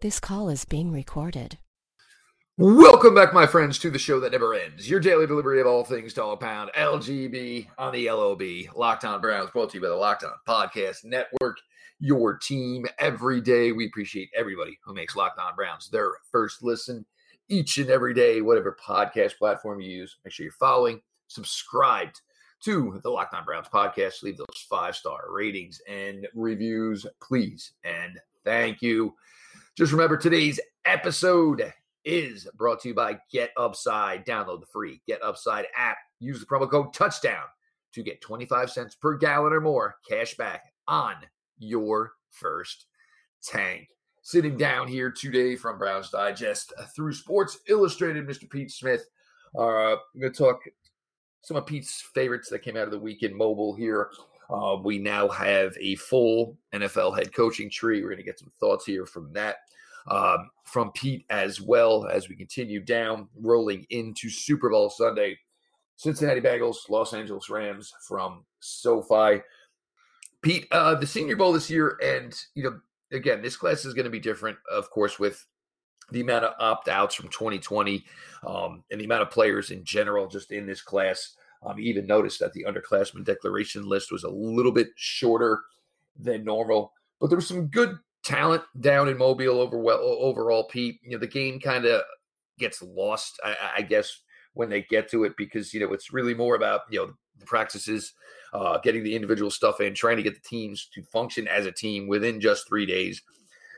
This call is being recorded. Welcome back, my friends, to the show that never ends. Your daily delivery of all things Dawg Pound, LGB on the LOB, Locked On Browns, brought to you by the Locked On Podcast Network. Your team every day. We appreciate everybody who makes Locked On Browns their first listen each and every day, whatever podcast platform you use. Make sure you're following, subscribed to the Locked On Browns podcast. Leave those five star ratings and reviews, please. And thank you. Just remember today's episode is brought to you by Get Upside. Download the free Get Upside app. Use the promo code touchdown to get 25 cents per gallon or more cash back on your first tank. Sitting down here today from Browns Digest through Sports Illustrated, Mr. Pete Smith. Uh, I'm going to talk some of Pete's favorites that came out of the weekend mobile here. Uh, we now have a full NFL head coaching tree. We're going to get some thoughts here from that um, from Pete as well as we continue down, rolling into Super Bowl Sunday. Cincinnati Bengals, Los Angeles Rams from SoFi. Pete, uh, the Senior Bowl this year, and you know, again, this class is going to be different, of course, with the amount of opt outs from 2020 um, and the amount of players in general just in this class. Um, you even noticed that the underclassmen declaration list was a little bit shorter than normal, but there was some good talent down in Mobile over well, overall, Pete. You know, the game kind of gets lost, I, I, guess, when they get to it because you know it's really more about you know the practices, uh, getting the individual stuff in, trying to get the teams to function as a team within just three days.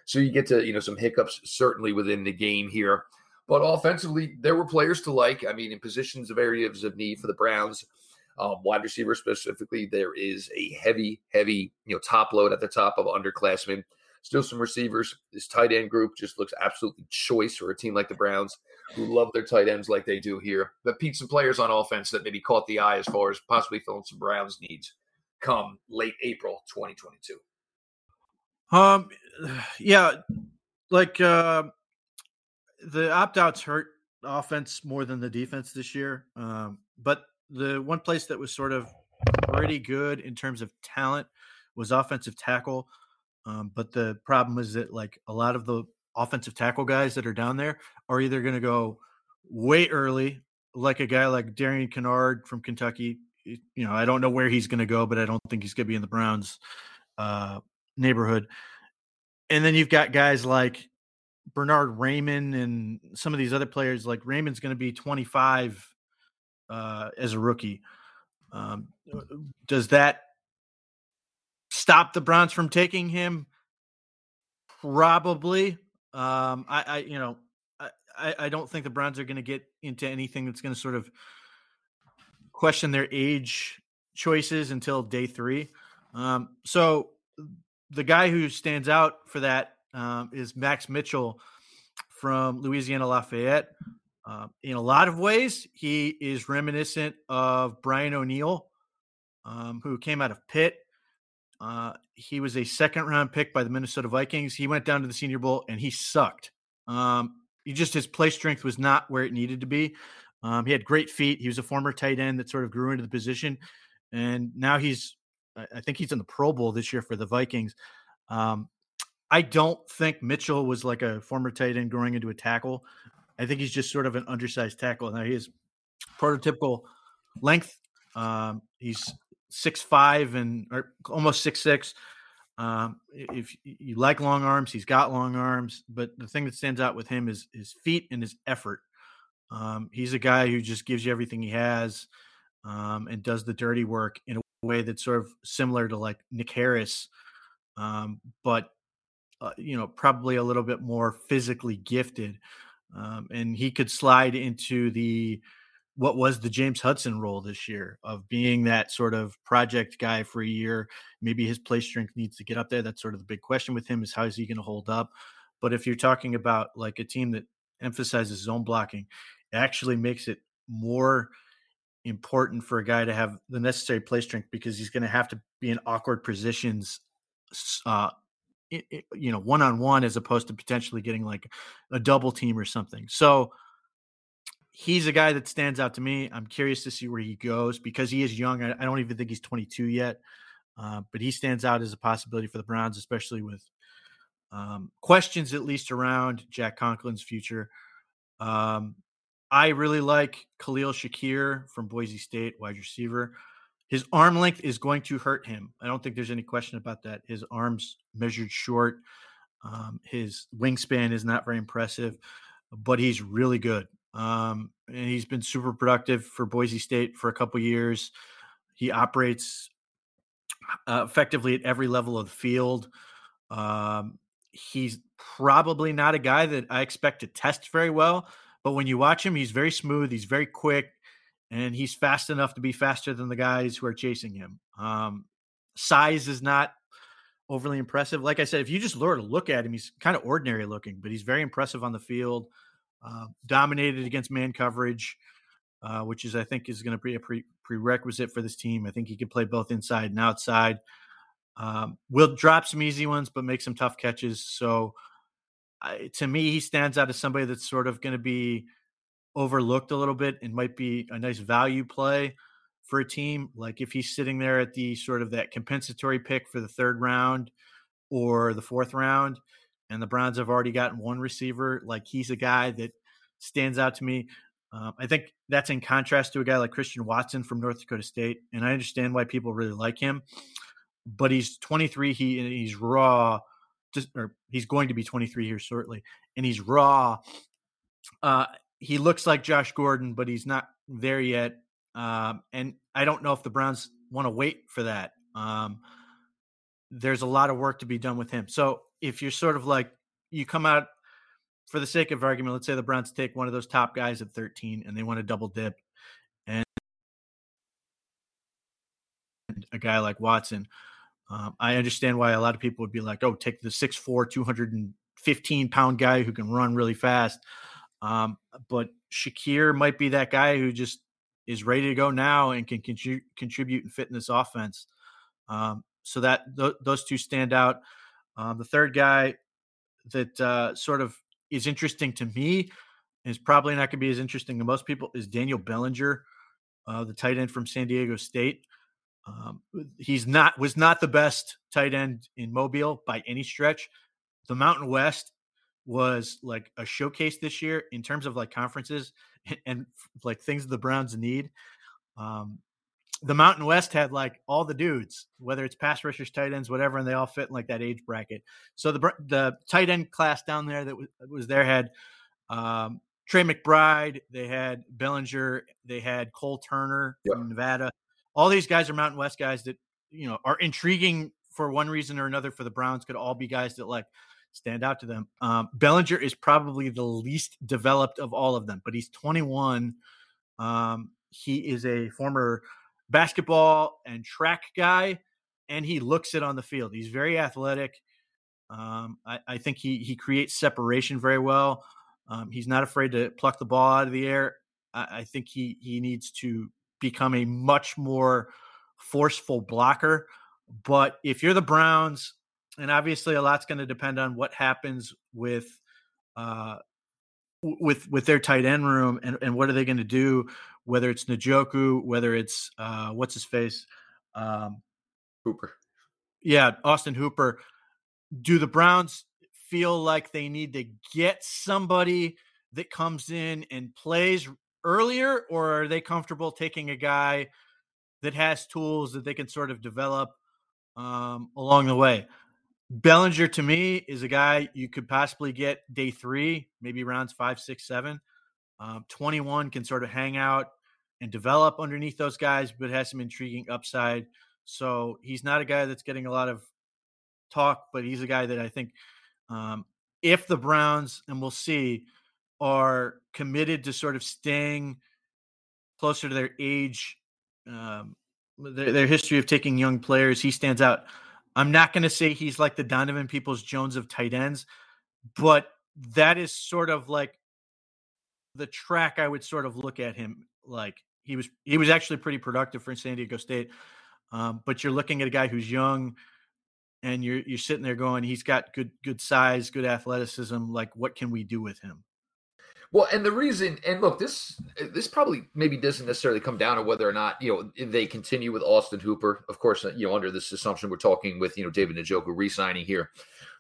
So you get to you know some hiccups certainly within the game here, but offensively there were players to like. I mean, in positions of areas of need for the Browns. Um, wide receiver specifically, there is a heavy, heavy, you know, top load at the top of underclassmen. Still some receivers. This tight end group just looks absolutely choice for a team like the Browns, who love their tight ends like they do here. But Pete, some players on offense that maybe caught the eye as far as possibly filling some Browns needs come late April 2022. Um, yeah, like uh, the opt outs hurt offense more than the defense this year. Um, but the one place that was sort of pretty good in terms of talent was offensive tackle. Um, but the problem is that like a lot of the offensive tackle guys that are down there are either going to go way early, like a guy like Darian Kinnard from Kentucky. You know, I don't know where he's going to go, but I don't think he's going to be in the Browns uh, neighborhood. And then you've got guys like Bernhard Raimann and some of these other players. Like Raimann's going to be 25 uh, as a rookie. Um, does that stop the Browns from taking him? Probably. Um, I, I, you know, I, I don't think the Browns are going to get into anything that's going to sort of question their age choices until day three. Um, so the guy who stands out for that um, is Max Mitchell from Louisiana Lafayette. Uh, in a lot of ways, he is reminiscent of Brian O'Neill, um, who came out of Pitt uh, he was a second round pick by the Minnesota Vikings. He went down to the Senior Bowl and he sucked. Um, he just his play strength was not where it needed to be. Um, he had great feet. He was a former tight end that sort of grew into the position, and now he's I think he's in the Pro Bowl this year for the Vikings. Um, I don't think Mitchell was like a former tight end growing into a tackle. I think he's just sort of an undersized tackle. Now he is prototypical length. Um, he's six five and almost six six. Um, if you like long arms, he's got long arms. But the thing that stands out with him is his feet and his effort. Um, he's a guy who just gives you everything he has um, and does the dirty work in a way that's sort of similar to like Nick Harris, um, but uh, you know probably a little bit more physically gifted. Um, and he could slide into the what was the James Hudson role this year of being that sort of project guy for a year. Maybe his play strength needs to get up there. That's sort of the big question with him is how is he going to hold up? But if you're talking about like a team that emphasizes zone blocking, it actually makes it more important for a guy to have the necessary play strength because he's going to have to be in awkward positions uh, you know, one on one as opposed to potentially getting like a double team or something. So he's a guy that stands out to me. I'm curious to see where he goes because he is young. I, don't even think he's 22 yet, uh, but he stands out as a possibility for the Browns, especially with Um, questions at least around Jack Conklin's future. Um, I really like Khalil Shakir from Boise State, wide receiver. His arm length is going to hurt him. I don't think there's any question about that. His arms measured short. Um, his wingspan is not very impressive, but he's really good. Um, and he's been super productive for Boise State for a couple years. He operates uh, effectively at every level of the field. Um, he's probably not a guy that I expect to test very well, but when you watch him, he's very smooth. He's very quick, and he's fast enough to be faster than the guys who are chasing him. Um, size is not overly impressive. Like I said, if you just to look at him, he's kind of ordinary looking, but he's very impressive on the field. Uh, dominated against man coverage, uh, which is I think is going to be a pre- prerequisite for this team. I think he can play both inside and outside. Um, will drop some easy ones, but make some tough catches. So to me, he stands out as somebody that's sort of going to be overlooked a little bit and might be a nice value play for a team. Like if he's sitting there at the sort of that compensatory pick for the third round or the fourth round, and the Browns have already gotten one receiver, like he's a guy that stands out to me. Um, I think that's in contrast to a guy like Christian Watson from North Dakota State, and I understand why people really like him. But he's 23. He he's raw just or he's going to be 23 here shortly, and he's raw. Uh, he looks like Josh Gordon, but he's not there yet. Um, and I don't know if the Browns want to wait for that. Um, there's a lot of work to be done with him. So if you're sort of like you come out for the sake of argument, let's say the Browns take one of those top guys at 13 and they want to double dip, and a guy like Watson, um, I understand why a lot of people would be like, "Oh, take the 6'4", 215 pound guy who can run really fast." Um, but Shakir might be that guy who just is ready to go now and can contrib- contribute and fit in this offense. Um, so that th- those two stand out. Um, the third guy that uh, sort of is interesting to me is probably not going to be as interesting to most people is Daniel Bellinger, uh, the tight end from San Diego State. Um, he's not was not the best tight end in Mobile by any stretch. The Mountain West was like a showcase this year in terms of like conferences and, and like things the Browns need. Um, the Mountain West had like all the dudes, whether it's pass rushers, tight ends, whatever, and they all fit in like that age bracket. So the the tight end class down there that was, was there had um, Trey McBride, they had Bellinger, they had Cole Turner yep. from Nevada all these guys are Mountain West guys that you know are intriguing for one reason or another for the Browns. Could all be guys that like stand out to them. Um, Bellinger is probably the least developed of all of them, but he's 21. Um, he is a former basketball and track guy, and he looks it on the field. He's very athletic. Um, I, I, think he he creates separation very well. Um, he's not afraid to pluck the ball out of the air. I, I think he he needs to become a much more forceful blocker. But if you're the Browns, and obviously a lot's going to depend on what happens with uh, with with their tight end room and, and what are they going to do, whether it's Njoku, whether it's uh, what's his face, um, Hooper. Yeah, Austin Hooper. Do the Browns feel like they need to get somebody that comes in and plays earlier, or are they comfortable taking a guy that has tools that they can sort of develop um, along the way? Bellinger to me is a guy you could possibly get day three, maybe rounds five, six, seven. Um, 21 can sort of hang out and develop underneath those guys, but has some intriguing upside. So he's not a guy that's getting a lot of talk, but he's a guy that I think um, if the Browns, and we'll see, are committed to sort of staying closer to their age, um, their, their history of taking young players. He stands out. I'm not going to say he's like the Donovan Peoples Jones of tight ends, but that is sort of like the track I would sort of look at him like. He was he was actually pretty productive for San Diego State, um, but you're looking at a guy who's young, and you're you're sitting there going, he's got good good size, good athleticism. Like, what can we do with him? Well, and the reason, and look, this this probably maybe doesn't necessarily come down to whether or not you know they continue with Austin Hooper. Of course, you know under this assumption we're talking with you know David Njoku re-signing here.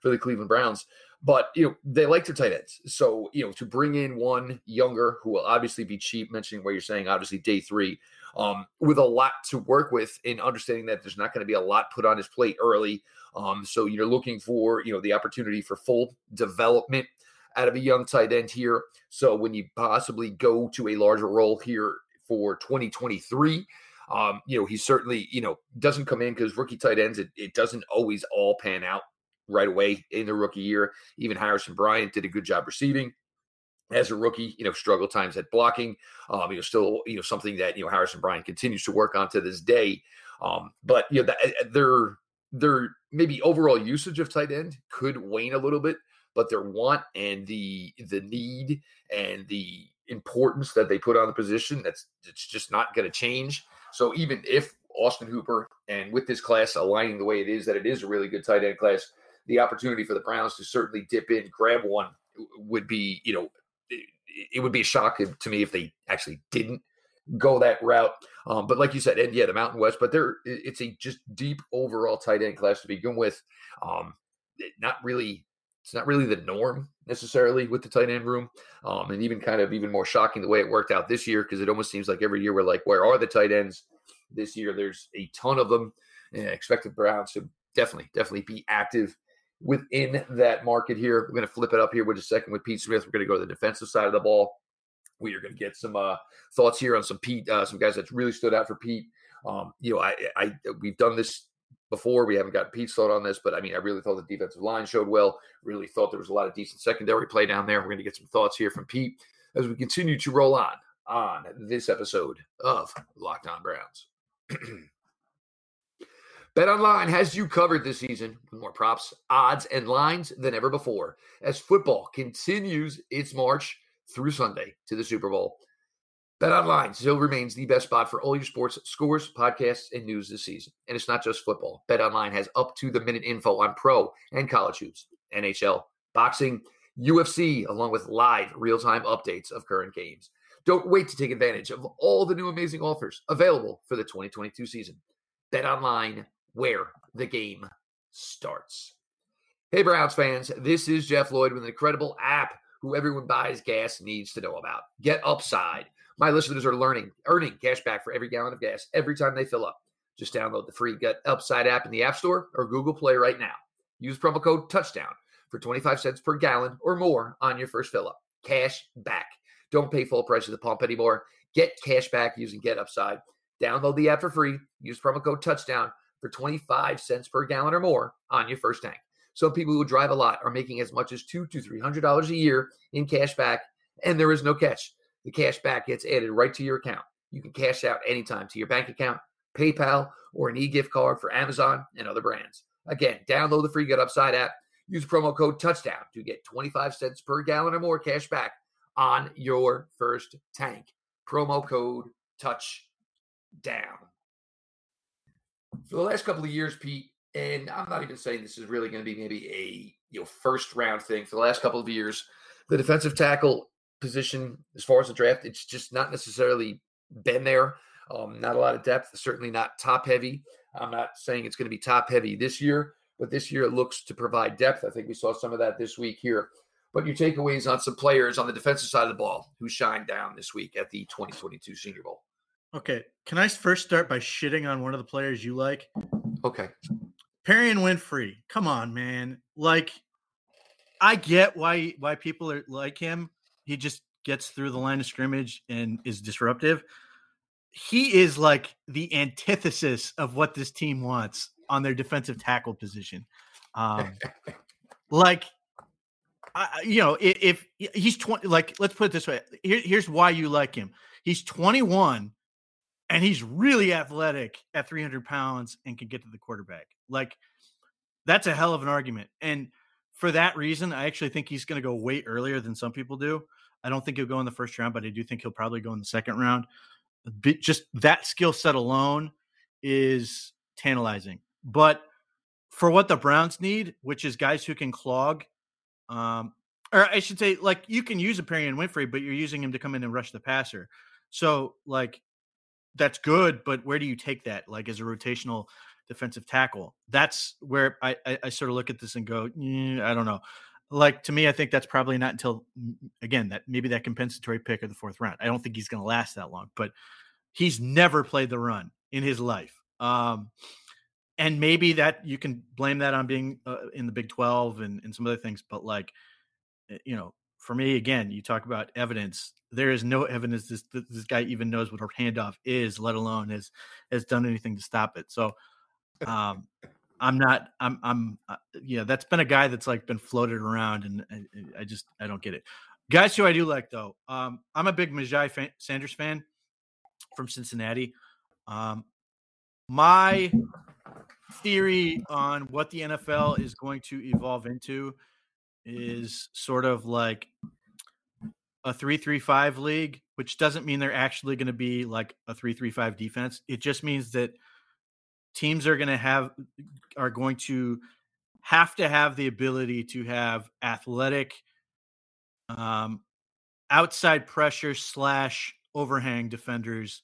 for the Cleveland Browns. But you know they like their tight ends, so you know to bring in one younger who will obviously be cheap. Mentioning what you're saying, obviously day three, um, with a lot to work with in understanding that there's not going to be a lot put on his plate early. Um, so you're looking for you know the opportunity for full development out of a young tight end here. So when you possibly go to a larger role here for 2023. Um, you know, he certainly, you know, doesn't come in because rookie tight ends, it, it doesn't always all pan out right away in the rookie year. Even Harrison Bryant did a good job receiving as a rookie, you know, struggle times at blocking. Um, you know, still, you know, something that you know Harrison Bryant continues to work on to this day. Um, but you know, eh, eh, their their maybe overall usage of tight end could wane a little bit, but their want and the the need and the importance that they put on the position that's it's just not going to change. So even if Austin Hooper and with this class aligning the way it is, that it is a really good tight end class, the opportunity for the Browns to certainly dip in, grab one would be, you know, it, would be a shock to me if they actually didn't go that route. Um, but like you said, and yeah, the Mountain West, but there it's a just deep overall tight end class to begin with. Um, not really it's not really the norm necessarily with the tight end room. Um, and even kind of even more shocking the way it worked out this year because it almost seems like every year we're like, where are the tight ends? This year there's a ton of them. And I expect the Browns to definitely, definitely be active within that market here. We're going to flip it up here with a second with Pete Smith. We're going to go to the defensive side of the ball. We are going to get some uh, thoughts here on some Pete, uh, some guys that really stood out for Pete. Um, you know, I, I, we've done this before. We haven't gotten Pete's thought on this, but I mean, I really thought the defensive line showed well. Really thought there was a lot of decent secondary play down there. We're going to get some thoughts here from Pete as we continue to roll on on this episode of Locked On Browns. Bet Online has you covered this season with more props, odds, and lines than ever before as football continues its march through Sunday to the Super Bowl. BetOnline still remains the best spot for all your sports scores, podcasts, and news this season. And it's not just football. BetOnline has up to the minute info on pro and college hoops, NHL, boxing, UFC, along with live real time updates of current games. Don't wait to take advantage of all the new amazing offers available for the 2022 season. BetOnline, where the game starts. Hey, Browns fans, this is Jeff Lloyd with an incredible app who everyone buys gas needs to know about. Get Upside. My listeners are learning, earning cash back for every gallon of gas every time they fill up. Just download the free Get Upside app in the App Store or Google Play right now. Use promo code Touchdown for 25 cents per gallon or more on your first fill up. Cash back. Don't pay full price at the pump anymore. Get cash back using Get Upside. Download the app for free. Use promo code Touchdown for 25 cents per gallon or more on your first tank. Some people who drive a lot are making as much as two to three hundred dollars a year in cash back, and there is no catch. The cash back gets added right to your account. You can cash out anytime to your bank account, PayPal, or an e-gift card for Amazon and other brands. Again, download the free Get Upside app. Use promo code Touchdown to get 25 cents per gallon or more cash back on your first tank. Promo code Touchdown. For the last couple of years, Pete, and I'm not even saying this is really going to be maybe a you know first round thing. For the last couple of years, the defensive tackle position as far as the draft. It's just not necessarily been there. Um, not a lot of depth, certainly not top heavy. I'm not saying it's going to be top heavy this year, but this year it looks to provide depth. I think we saw some of that this week here. But your takeaways on some players on the defensive side of the ball who shined down this week at the 2022 Senior Bowl. Okay. Can I first start by shitting on one of the players you like? Okay. Perrion Winfrey. Come on, man. Like, I get why why people are like him he just gets through the line of scrimmage and is disruptive. He is like the antithesis of what this team wants on their defensive tackle position. Um, like, I, you know, if, if, he's 20, like, let's put it this way. Here, here's why you like him. He's 21 and he's really athletic at 300 pounds and can get to the quarterback. Like, that's a hell of an argument. And for that reason, I actually think he's going to go way earlier than some people do. I don't think he'll go in the first round, but I do think he'll probably go in the second round. Just that skill set alone is tantalizing. But for what the Browns need, which is guys who can clog, um, or I should say, like you can use a Perrion Winfrey, but you're using him to come in and rush the passer. So, like, that's good, but where do you take that? Like, as a rotational defensive tackle. That's where I, I, I sort of look at this and go, mm, I don't know. Like to me, I think that's probably not until again that maybe that compensatory pick of the fourth round. I don't think he's going to last that long, but he's never played the run in his life. Um, and maybe that you can blame that on being uh, in the Big 12 and, and some other things, but like, eh, you know, for me, again, you talk about evidence. There is no evidence this this guy even knows what a handoff is, let alone has has done anything to stop it. So, um, I'm not. I'm. I'm. Uh, yeah, that's been a guy that's like been floated around, and I, I just I don't get it. Guys who I do like though, um, I'm a big Myjai fan, Sanders fan from Cincinnati. Um, my theory on what the NFL is going to evolve into is sort of like a 335 league, which doesn't mean they're actually going to be like a 335 defense. It just means that teams are going to have are going to have to have the ability to have athletic um outside pressure slash overhang defenders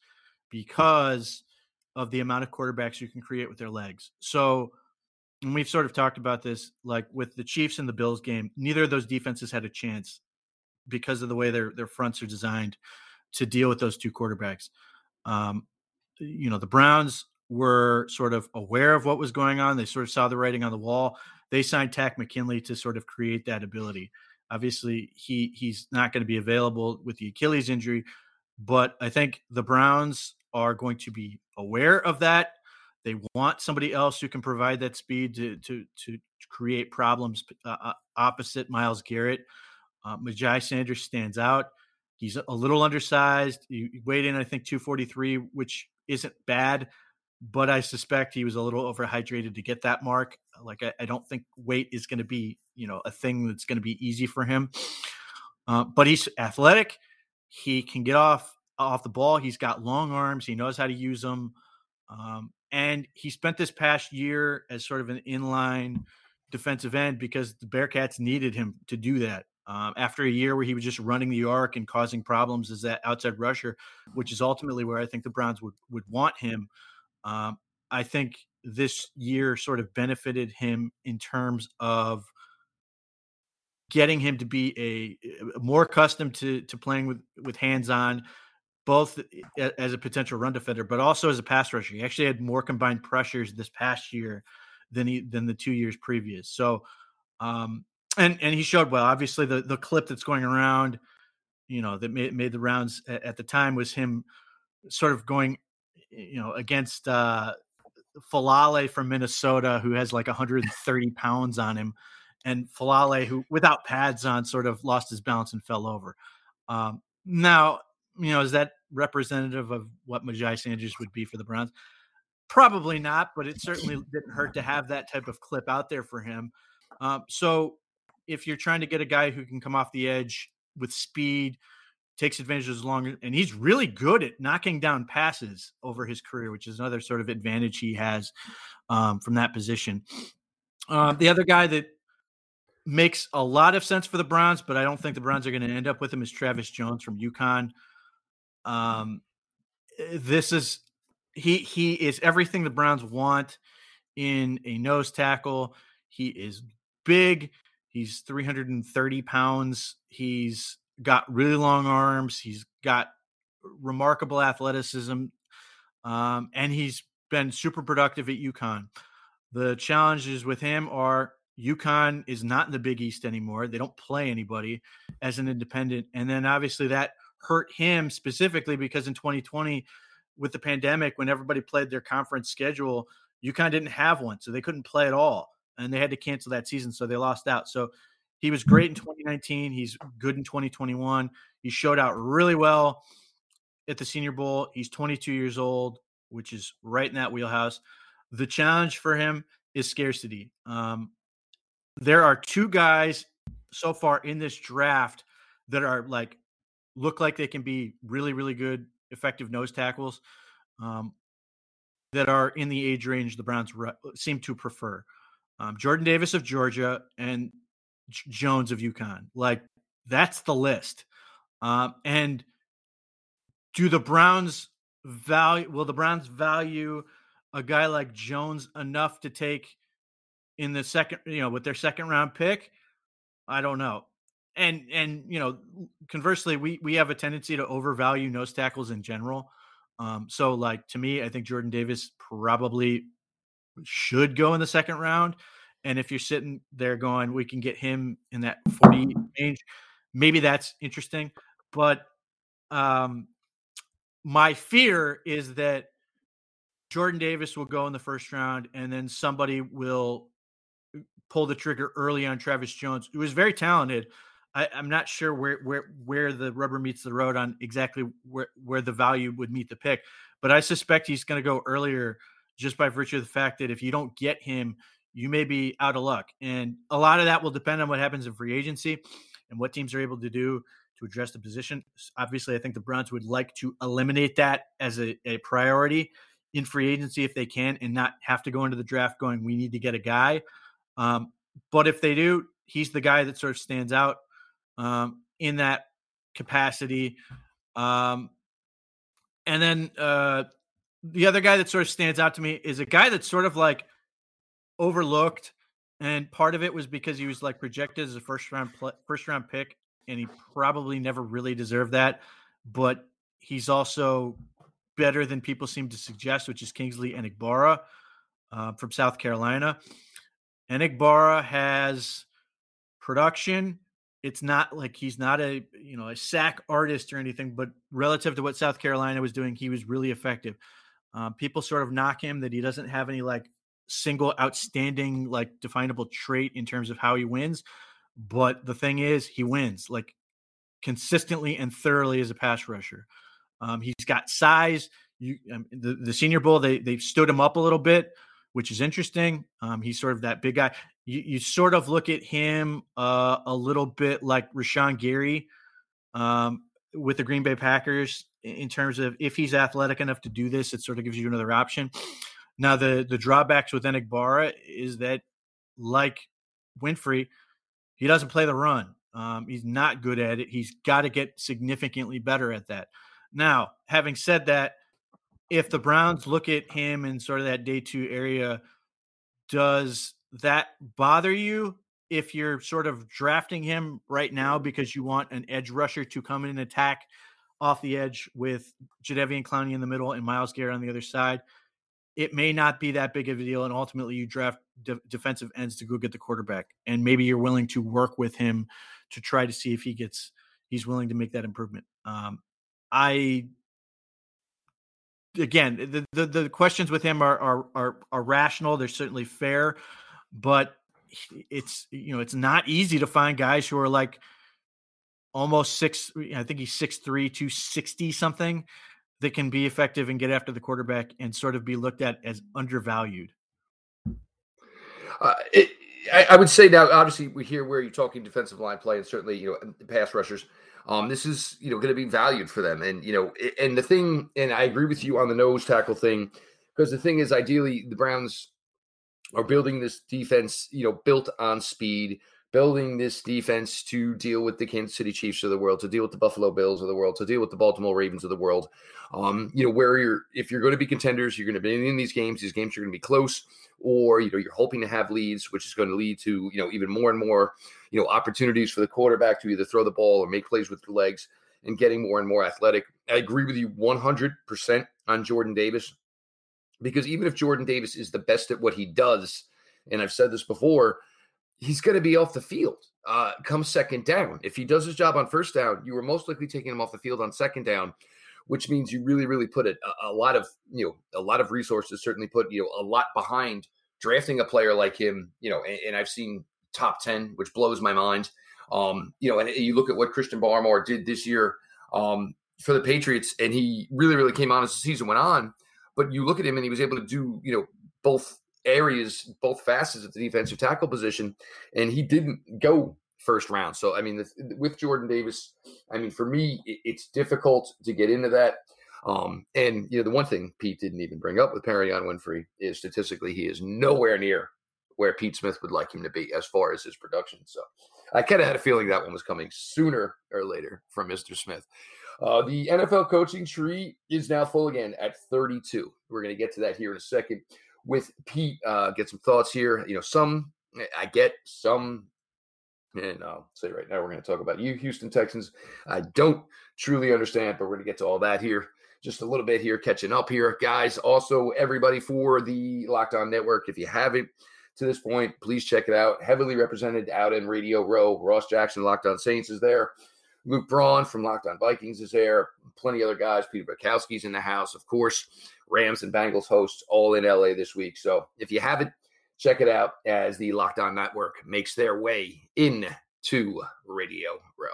because of the amount of quarterbacks you can create with their legs. So, and we've sort of talked about this, like with the Chiefs and the Bills game, neither of those defenses had a chance because of the way their their fronts are designed to deal with those two quarterbacks. Um, you know, the Browns were sort of aware of what was going on. They sort of saw the writing on the wall. They signed Takk McKinley to sort of create that ability. Obviously, he he's not going to be available with the Achilles injury, but I think the Browns are going to be aware of that. They want somebody else who can provide that speed to to to create problems uh, uh opposite Myles Garrett. Uh, Myjai Sanders stands out. He's a little undersized. He weighed in, I think, 243, which isn't bad, but I suspect he was a little overhydrated to get that mark. Like, I, I don't think weight is going to be, you know, a thing that's going to be easy for him. Uh, but he's athletic. He can get off off the ball. He's got long arms. He knows how to use them. Um, and he spent this past year as sort of an inline defensive end because the Bearcats needed him to do that. Um, after a year where he was just running the arc and causing problems as that outside rusher, which is ultimately where I think the Browns would would want him. Um, I think this year sort of benefited him in terms of getting him to be a more accustomed to to playing with with hands on both as a potential run defender, but also as a pass rusher. He actually had more combined pressures this past year than he than the two years previous. So, um, and and he showed well. Obviously, the the clip that's going around, you know, that made, made the rounds at, at the time was him sort of going, you know, against uh, Faalele from Minnesota, who has like 130 pounds on him, and Faalele, who without pads on, sort of lost his balance and fell over. Um, now you know, is that representative of what Myjai Sanders would be for the Browns? Probably not, but it certainly didn't hurt to have that type of clip out there for him. Um, so if you're trying to get a guy who can come off the edge with speed, takes advantage of his long, and he's really good at knocking down passes over his career, which is another sort of advantage he has um, from that position. Uh, the other guy that makes a lot of sense for the Browns, but I don't think the Browns are going to end up with him is Travis Jones from UConn. Um, eh, this is he he is everything the Browns want in a nose tackle. He is big. He's 330 pounds. He's got really long arms. He's got remarkable athleticism. Um, and he's been super productive at UConn. The challenges with him are UConn is not in the Big East anymore. They don't play anybody as an independent. And then obviously that hurt him specifically because in 2020 with the pandemic when everybody played their conference schedule UConn didn't have one so they couldn't play at all and they had to cancel that season so they lost out so he was great in 2019 he's good in 2021 he showed out really well at the senior bowl he's 22 years old which is right in that wheelhouse the challenge for him is scarcity um, there are two guys so far in this draft that are like look like they can be really, really good, effective nose tackles um, that are in the age range the Browns re- seem to prefer. Um, Jordan Davis of Georgia and Jones of UConn. Like that's the list. Um, and do the Browns value? Will the Browns value a guy like Jones enough to take in the second, you know, with their second round pick? I don't know. And and you know, conversely, we we have a tendency to overvalue nose tackles in general. Um, so like to me, I think Jordan Davis probably should go in the second round. And if you're sitting there going, we can get him in that 40 range, maybe that's interesting. But um, my fear is that Jordan Davis will go in the first round and then somebody will pull the trigger early on Travis Jones, who is very talented. I, am not sure where where where the rubber meets the road on exactly where where the value would meet the pick, but I suspect he's going to go earlier just by virtue of the fact that if you don't get him, you may be out of luck. And a lot of that will depend on what happens in free agency and what teams are able to do to address the position. Obviously, I think the Browns would like to eliminate that as a, a priority in free agency if they can and not have to go into the draft going, we need to get a guy. Um, but if they do, he's the guy that sort of stands out um, in that capacity. Um, and then uh, the other guy that sort of stands out to me is a guy that's sort of like overlooked, and part of it was because he was like projected as a first round first round pick, and he probably never really deserved that. But he's also better than people seem to suggest, which is Kingsley Enagbare uh, from South Carolina. Enagbare has production. It's not like he's not a you know a sack artist or anything, but relative to what South Carolina was doing, he was really effective. Um, people sort of knock him that he doesn't have any like single outstanding like definable trait in terms of how he wins, but the thing is, he wins like consistently and thoroughly as a pass rusher. Um, he's got size. You um, the the Senior Bowl they they stood him up a little bit, which is interesting. Um, he's sort of that big guy. You, you sort of look at him uh, a little bit like Rashan Gary um, with the Green Bay Packers in terms of if he's athletic enough to do this, it sort of gives you another option. Now the the drawbacks with Enagbare is that like Winfrey, he doesn't play the run. Um, he's not good at it. He's got to get significantly better at that. Now, having said that, if the Browns look at him in sort of that day two area, does that bother you if you're sort of drafting him right now because you want an edge rusher to come in and attack off the edge with Jadeveon Clowney in the middle and Myles Garrett on the other side? It may not be that big of a deal, and ultimately you draft de- defensive ends to go get the quarterback, and maybe you're willing to work with him to try to see if he gets he's willing to make that improvement. Um, I again the, the, the questions with him are, are are are rational. They're certainly fair, but it's you know it's not easy to find guys who are like almost six. I think he's six three, two sixty something that can be effective and get after the quarterback and sort of be looked at as undervalued. Uh, it, I, I, would say now, obviously, we hear where you're talking defensive line play, and certainly you know pass rushers. Um, this is you know going to be valued for them, and you know, and the thing, and I agree with you on the nose tackle thing, because the thing is, ideally, the Browns are building this defense, you know, built on speed, building this defense to deal with the Kansas City Chiefs of the world, to deal with the Buffalo Bills of the world, to deal with the Baltimore Ravens of the world. Um, you know, where you're if you're going to be contenders, you're going to be in these games. These games are going to be close, or you know, you're hoping to have leads, which is going to lead to you know even more and more you know, opportunities for the quarterback to either throw the ball or make plays with the legs and getting more and more athletic. I agree with you 100% on Jordan Davis because even if Jordan Davis is the best at what he does, and I've said this before, he's going to be off the field uh, come second down. If he does his job on first down, you are most likely taking him off the field on second down, which means you really, really put a, a lot of, you know, a lot of resources, certainly put, you know, a lot behind drafting a player like him, you know, and, and I've seen top 10, which blows my mind. Um, you know, and you look at what Christian Barmore did this year um, for the Patriots, and he really, really came on as the season went on. But you look at him, and he was able to do, you know, both areas, both facets of the defensive tackle position, and he didn't go first round. So, I mean, with Jordan Davis, I mean, for me, it, it's difficult to get into that. Um, and you know, the one thing Pete didn't even bring up with Perrion Winfrey is statistically he is nowhere near where Pete Smith would like him to be as far as his production. So I kind of had a feeling that one was coming sooner or later from Mr. Smith. Uh, the NFL coaching tree is now full again at 32. We're going to get to that here in a second with Pete. Uh, get some thoughts here. You know, some I get, some, and I'll say right now we're going to talk about you, Houston Texans. I don't truly understand, but we're going to get to all that here just a little bit here, catching up here, guys. Also, everybody for the Locked On Network, if you haven't to this point, please check it out. Heavily represented out in Radio Row. Ross Jackson, Locked On Saints, is there. Luke Braun from Locked On Vikings is there. Plenty other guys. Peter Bukowski's in the house, of course. Rams and Bengals hosts all in LA this week. So if you haven't, check it out as the Locked On Network makes their way into Radio Row.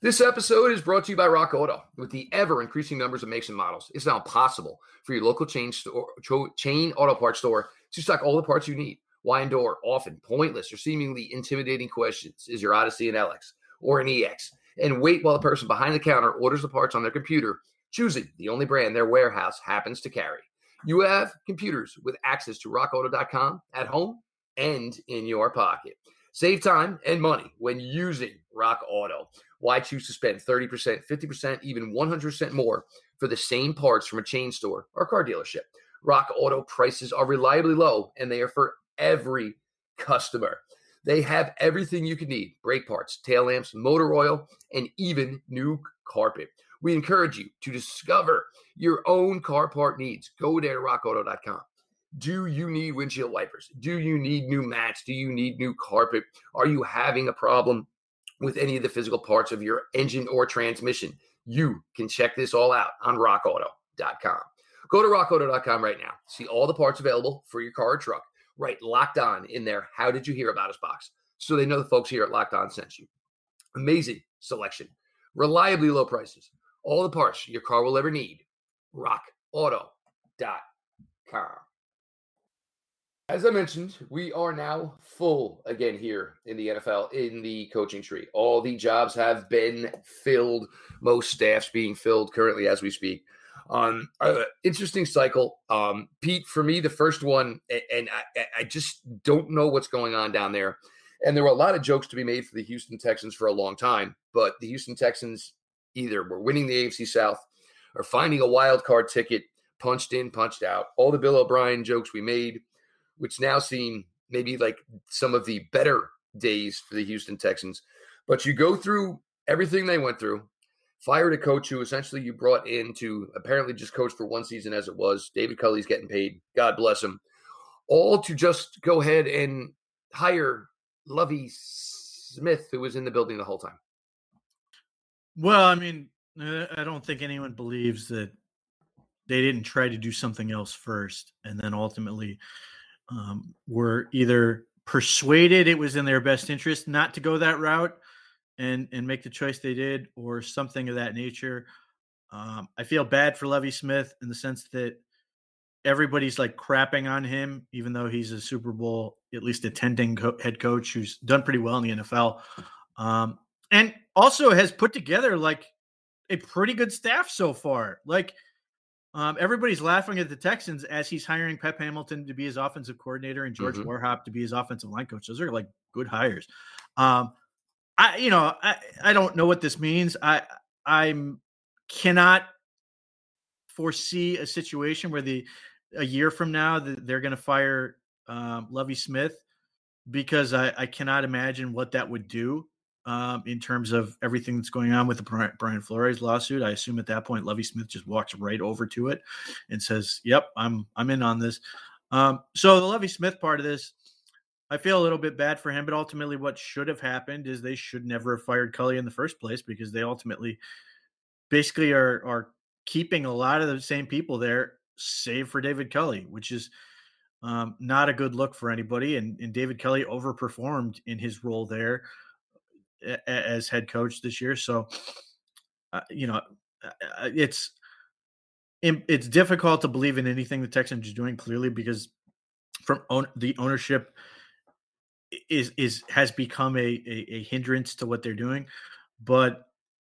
This episode is brought to you by Rock Auto. With the ever increasing numbers of makes and models, it's now possible for your local chain store, chain auto parts store to stock all the parts you need. Why endure often pointless or seemingly intimidating questions? Is your Odyssey an LX or an EX? And wait while the person behind the counter orders the parts on their computer, choosing the only brand their warehouse happens to carry. You have computers with access to rockauto.com at home and in your pocket. Save time and money when using Rock Auto. Why choose to spend 30%, 50%, even 100% more for the same parts from a chain store or car dealership? Rock Auto prices are reliably low and they are for every customer. They have everything you can need brake parts, tail lamps, motor oil, and even new carpet. We encourage you to discover your own car part needs. Go to rockauto.com. Do you need windshield wipers? Do you need new mats? Do you need new carpet? Are you having a problem with any of the physical parts of your engine or transmission? You can check this all out on rockauto.com. Go to rockauto.com right now. See all the parts available for your car or truck. Right, locked on in there. How did you hear about us box? So they know the folks here at Locked On sent you. Amazing selection, reliably low prices, all the parts your car will ever need. RockAuto.com. As I mentioned, we are now full again here in the NFL in the coaching tree. All the jobs have been filled, most staffs being filled currently as we speak. Um, uh, interesting cycle. Um, Pete, for me, the first one, and I, I just don't know what's going on down there. And there were a lot of jokes to be made for the Houston Texans for a long time, but the Houston Texans either were winning the AFC South or finding a wild card ticket, punched in, punched out. All the Bill O'Brien jokes we made which now seem maybe like some of the better days for the Houston Texans. But you go through everything they went through, fired a coach who essentially you brought in to apparently just coach for one season as it was. David Culley's getting paid. God bless him. All to just go ahead and hire Lovie Smith, who was in the building the whole time. Well, I mean, I don't think anyone believes that they didn't try to do something else first and then ultimately um, were either persuaded it was in their best interest not to go that route and and make the choice they did or something of that nature um, i feel bad for Lovie smith in the sense that everybody's like crapping on him even though he's a super bowl at least attending co- head coach who's done pretty well in the nfl um, and also has put together like a pretty good staff so far like um, everybody's laughing at the Texans as he's hiring Pep Hamilton to be his offensive coordinator and George mm-hmm. Warhop to be his offensive line coach. Those are like good hires. Um, I, you know, I, I don't know what this means. I, I'm cannot foresee a situation where the a year from now that they're going to fire um, Lovie Smith because I, I cannot imagine what that would do um, in terms of everything that's going on with the Brian Flores lawsuit. I assume at that point, Lovie Smith just walks right over to it and says, "Yep, I'm I'm in on this." Um, so the Lovie Smith part of this, I feel a little bit bad for him, but ultimately, what should have happened is they should never have fired Culley in the first place because they ultimately, basically, are are keeping a lot of the same people there, save for David Culley, which is. Um, not a good look for anybody, and, and David Culley overperformed in his role there as head coach this year. So, uh, you know, uh, uh, it's it's difficult to believe in anything the Texans are doing clearly because from own, the ownership is is has become a, a, a hindrance to what they're doing, but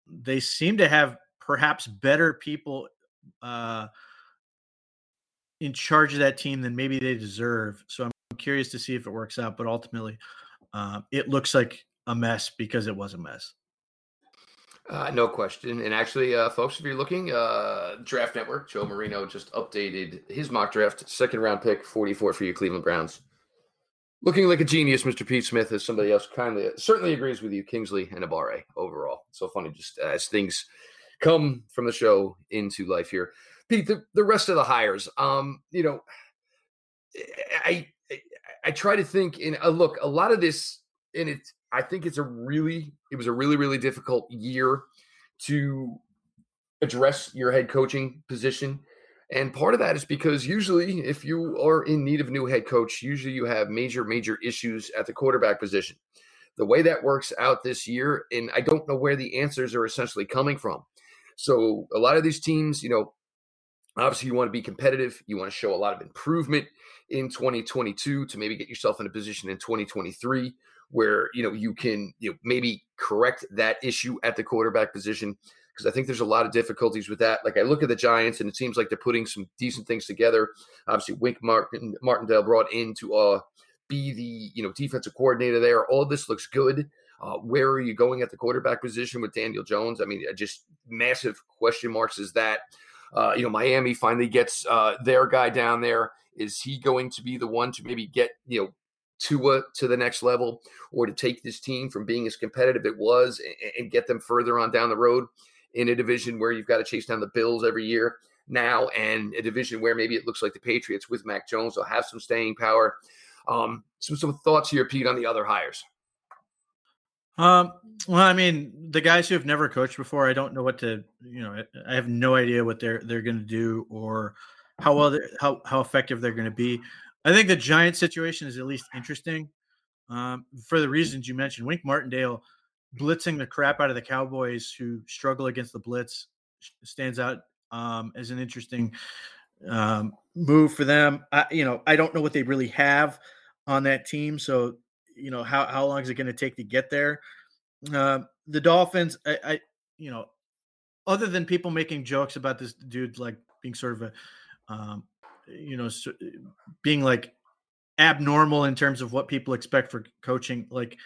they seem to have perhaps better people uh, in charge of that team than maybe they deserve. So I'm curious to see if it works out. But ultimately, uh, it looks like a mess because it was a mess. Uh, no question. And actually, uh, folks, if you're looking, uh, Draft Network, Joe Marino just updated his mock draft, second round pick, 44 for your Cleveland Browns. Looking like a genius, Mr. Pete Smith, as somebody else kindly certainly agrees with you, Kingsley Enagbare overall. So funny, just as things come from the show into life here. Pete, the, the rest of the hires, um, you know, I, I I try to think in a look, a lot of this, and it I think it's a really, it was a really, really difficult year to address your head coaching position. And part of that is because usually, if you are in need of a new head coach, usually you have major, major issues at the quarterback position. The way that works out this year, and I don't know where the answers are essentially coming from. So, a lot of these teams, you know, obviously you want to be competitive, you want to show a lot of improvement in 2022 to maybe get yourself in a position in 2023 where you know you can you know maybe correct that issue at the quarterback position because I think there's a lot of difficulties with that. Like I look at the Giants and it seems like they're putting some decent things together. Obviously, Wink Martin Martindale brought in to uh, be the you know defensive coordinator there. All this looks good. Uh, where are you going at the quarterback position with Daniel Jones? I mean, just massive question marks. Is that uh, you know Miami finally gets uh, their guy down there? Is he going to be the one to maybe get you know Tua to the next level or to take this team from being as competitive it was and, and get them further on down the road in a division where you've got to chase down the Bills every year now and a division where maybe it looks like the Patriots with Mac Jones will have some staying power. Um, some some thoughts here, Pete, on the other hires. Um, well, I mean, the guys who have never coached before, I don't know what to, you know, I have no idea what they're they're going to do or how well how how effective they're going to be. I think the Giant situation is at least interesting um, for the reasons you mentioned. Wink Martindale blitzing the crap out of the Cowboys, who struggle against the blitz, stands out um, as an interesting um, move for them. I, you know, I don't know what they really have on that team, so you know how how long is it going to take to get there? Uh, the Dolphins, I, I, you know, other than people making jokes about this dude like being sort of a um, you know, being like abnormal in terms of what people expect for coaching. Like,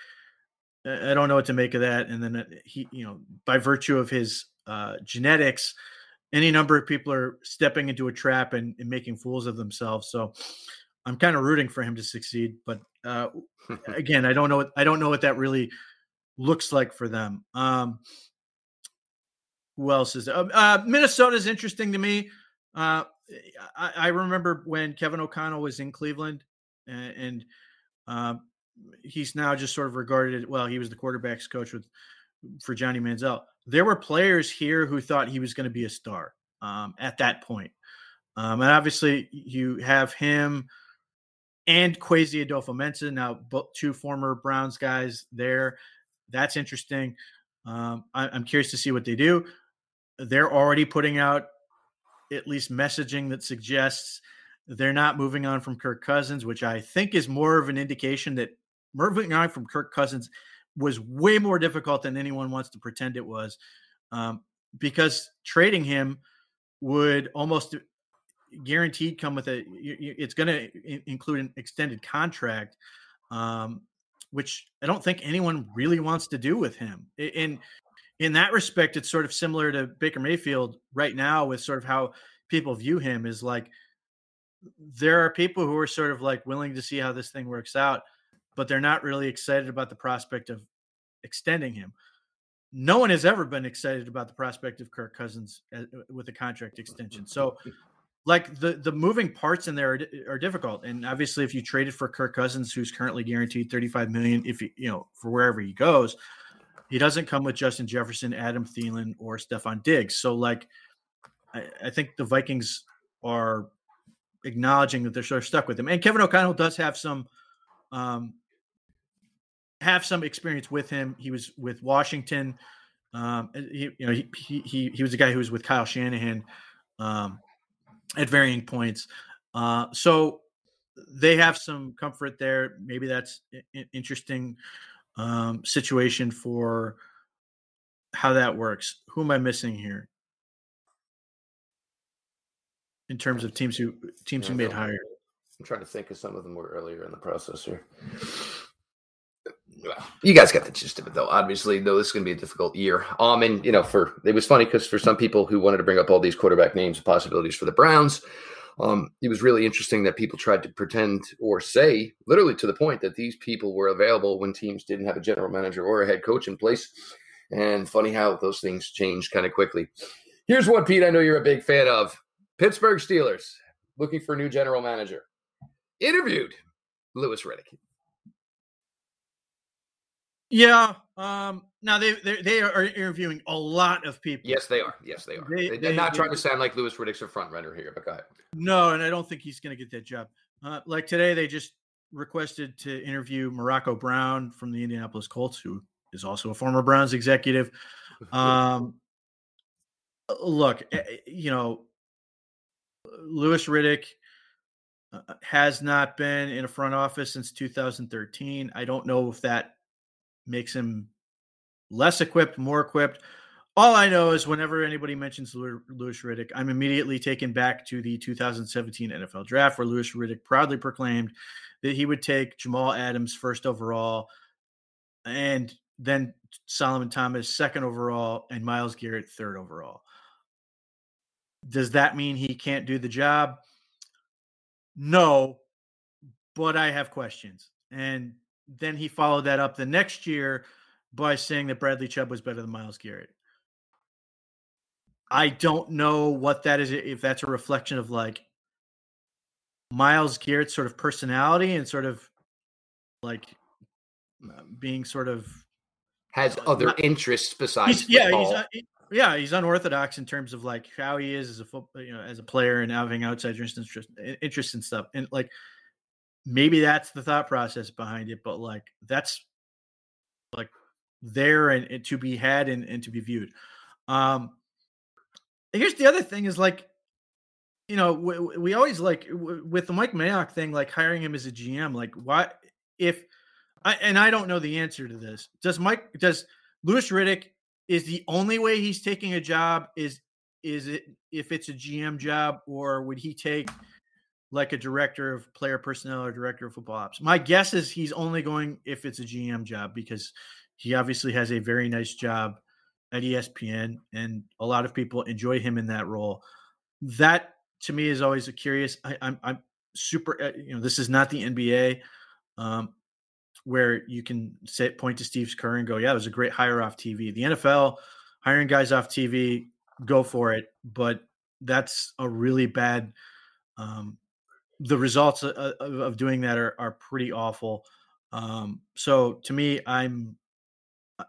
I don't know what to make of that. And then uh, he, you know, by virtue of his uh, genetics, any number of people are stepping into a trap and, and making fools of themselves. So I'm kind of rooting for him to succeed. But uh, again, I don't know. What, I don't know what that really looks like for them. Um, who else is? Uh, uh Minnesota is interesting to me. Uh, I, I, remember when Kevin O'Connell was in Cleveland, and, and um, he's now just sort of regarded. Well, he was the quarterbacks coach with for Johnny Manziel. There were players here who thought he was going to be a star um, at that point, um, and obviously you have him and Kwesi Adofo-Mensah, now both two former Browns guys there. That's interesting. Um, I, I'm curious to see what they do. They're already putting out at least messaging that suggests they're not moving on from Kirk Cousins, which I think is more of an indication that moving on from Kirk Cousins was way more difficult than anyone wants to pretend it was, um, because trading him would almost guaranteed come with a. It's going to include an extended contract, um, which I don't think anyone really wants to do with him. And in that respect, it's sort of similar to Baker Mayfield right now with sort of how people view him is like there are people who are sort of like willing to see how this thing works out, but they're not really excited about the prospect of extending him. No one has ever been excited about the prospect of Kirk Cousins uh, with a contract extension. So, like the the moving parts in there are, are difficult. And obviously, if you traded for Kirk Cousins, who's currently guaranteed thirty five million, if you you know for wherever he goes, he doesn't come with Justin Jefferson, Adam Thielen, or Stefon Diggs. So, like, I, I think the Vikings are acknowledging that they're sort of stuck with him. And Kevin O'Connell does have some um, have some experience with him. He was with Washington. Um, he, you know, he, he he was a guy who was with Kyle Shanahan um, at varying points. Uh, so they have some comfort there. Maybe that's an interesting um, situation for how that works. Who am I missing here? In terms of teams who teams who made higher. I'm trying to think of some of them were earlier in the process here. You guys got the gist of it, though. Obviously, though, this is going to be a difficult year. Um, and you know, for it was funny because for some people who wanted to bring up all these quarterback names and possibilities for the Browns, um, it was really interesting that people tried to pretend or say, literally to the point, that these people were available when teams didn't have a general manager or a head coach in place. And funny how those things change kind of quickly. Here's what, Pete, I know you're a big fan of Pittsburgh Steelers looking for a new general manager. Interviewed Louis Riddick. Yeah. Um, now they they they are interviewing a lot of people. Yes, they are. Yes, they are. They- They, they- are not they- trying to sound like Louis Riddick's a front runner here, but go ahead. No, and I don't think he's going to get that job. Uh, like today, they just requested to interview Morocco Brown from the Indianapolis Colts, who is also a former Browns executive. Um, look, eh, you know, Louis Riddick uh, has not been in a front office since 2013. I don't know if that makes him less equipped, more equipped. All I know is whenever anybody mentions Louis Riddick, I'm immediately taken back to the 2017 NFL draft where Louis Riddick proudly proclaimed that he would take Jamal Adams first overall and then Solomon Thomas second overall and Myles Garrett third overall. Does that mean he can't do the job? No, but I have questions. And then he followed that up the next year by saying that Bradley Chubb was better than Myles Garrett. I don't know what that is, if that's a reflection of like Myles Garrett's sort of personality and sort of like being sort of Has Uh, other not- interests besides he's, yeah he's football. he- yeah he's unorthodox in terms of like how he is as a foot you know as a player and having outside interest interest and stuff and like maybe that's the thought process behind it but like that's like there and, and to be had and, and to be viewed um here's the other thing is like you know we, we always like with the mike mayock thing like hiring him as a gm like why if I, and I don't know the answer to this. Does Mike does Louis Riddick is the only way he's taking a job is is it if it's a GM job or would he take like a director of player personnel or director of football ops? My guess is he's only going if it's a GM job because he obviously has a very nice job at ESPN and a lot of people enjoy him in that role. That to me is always a curious. I, I'm I'm super. uh, You know, this is not the NBA. Um, where you can say point to Steve Kerr and go, yeah, it was a great hire off TV. The NFL hiring guys off TV, go for it, but that's a really bad. Um, the results of, of of doing that are are pretty awful. Um, so to me, I'm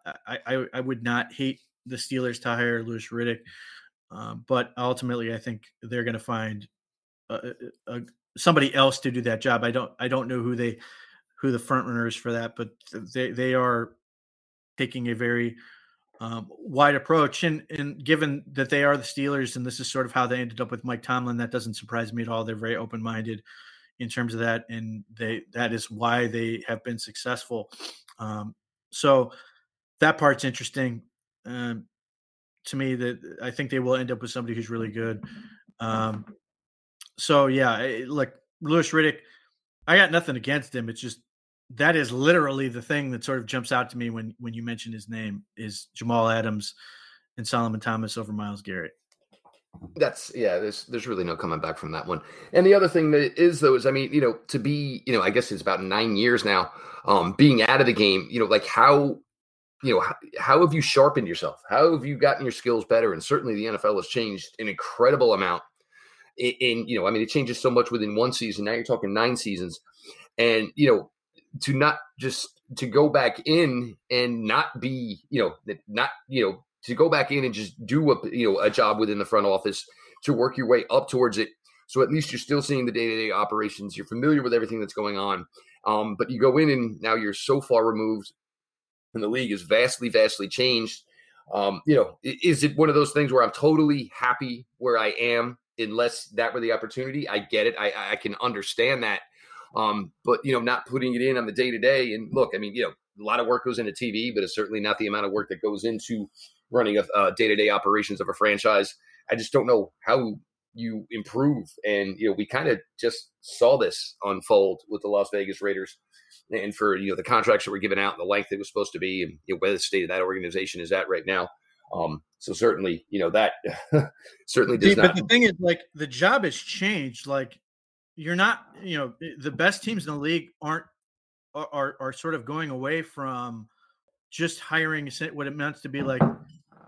I, I I would not hate the Steelers to hire Louis Riddick, um, but ultimately, I think they're going to find uh, uh, somebody else to do that job. I don't I don't know who they who the front runner is for that, but they they are taking a very um, wide approach. And and given that they are the Steelers, and this is sort of how they ended up with Mike Tomlin, that doesn't surprise me at all. They're very open minded in terms of that, and they that is why they have been successful. Um, so that part's interesting um, to me. That I think they will end up with somebody who's really good. Um, so yeah, look, Louis Riddick. I got nothing against him. It's just that is literally the thing that sort of jumps out to me when when you mention his name is Jamal Adams and Solomon Thomas over Myles Garrett. That's yeah. There's there's really no coming back from that one. And the other thing that is though is I mean you know to be you know I guess it's about nine years now um being out of the game you know like how you know how, how have you sharpened yourself how have you gotten your skills better and certainly the NFL has changed an incredible amount in, in you know I mean it changes so much within one season now you're talking nine seasons and you know to not just to go back in and not be you know not you know to go back in and just do a you know a job within the front office to work your way up towards it. So at least you're still seeing the day-to-day operations. You're familiar with everything that's going on. Um, but you go in and now you're so far removed and the league is vastly vastly changed. Um, you know is it one of those things where i'm totally happy where i am unless that were the opportunity? I get it. I, I can understand that um, but you know not putting it in on the day-to-day and look i mean you know a lot of work goes into tv but it's certainly not the amount of work that goes into running a uh, day-to-day operations of a franchise i just don't know how you improve and you know we kind of just saw this unfold with the las vegas raiders and for you know the contracts that were given out, and the length it was supposed to be, and you know, where the state of that organization is at right now. Um, so certainly, you know that certainly does See, not. But the thing is, like, the job has changed. Like, you're not, you know, the best teams in the league aren't are are, sort of going away from just hiring what it meant to be like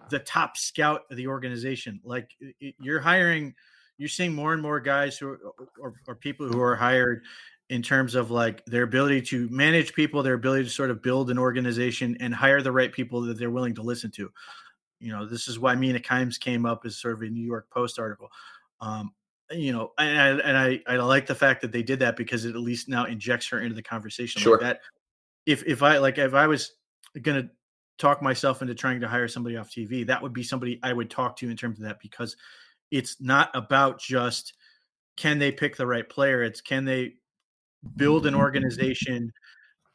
the top scout of the organization. Like, you're hiring, you're seeing more and more guys who or, or people who are hired in terms of like their ability to manage people, their ability to sort of build an organization and hire the right people that they're willing to listen to. You know, this is why Mina Kimes came up as sort of a New York Post article. Um, you know, and I, and I, I like the fact that they did that because it at least now injects her into the conversation. Sure. Like that if if I like if I was gonna talk myself into trying to hire somebody off TV, that would be somebody I would talk to in terms of that because it's not about just can they pick the right player. It's can they build an organization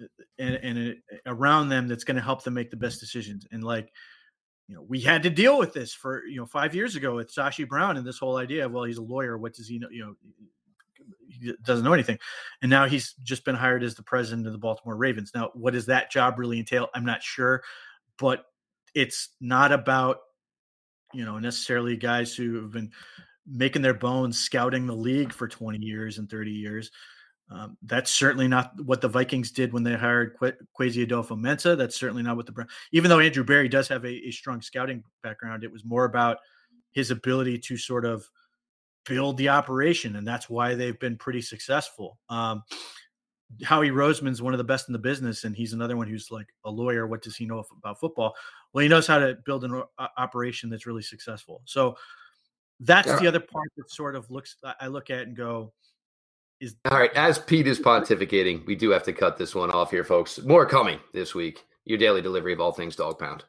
uh, and, and uh, around them that's going to help them make the best decisions. And like, you know, we had to deal with this for you know five years ago with Sashi Brown and this whole idea of well, he's a lawyer. What does he know? You know, he doesn't know anything, and now he's just been hired as the president of the Baltimore Ravens. Now, what does that job really entail? I'm not sure, but it's not about you know necessarily guys who have been making their bones scouting the league for 20 years and 30 years. Um, that's certainly not what the Vikings did when they hired Qu- Kwesi Adofo-Mensah. That's certainly not what the Browns, even though Andrew Berry does have a, a, strong scouting background, it was more about his ability to sort of build the operation, and that's why they've been pretty successful. Um, Howie Roseman's one of the best in the business, and he's another one who's like a lawyer. What does he know about football? Well, he knows how to build an operation that's really successful. So that's yeah. the other part that sort of looks I look at and go is all right. As Pete is pontificating, we do have to cut this one off here, folks. More coming this week. Your daily delivery of all things Dawg Pound.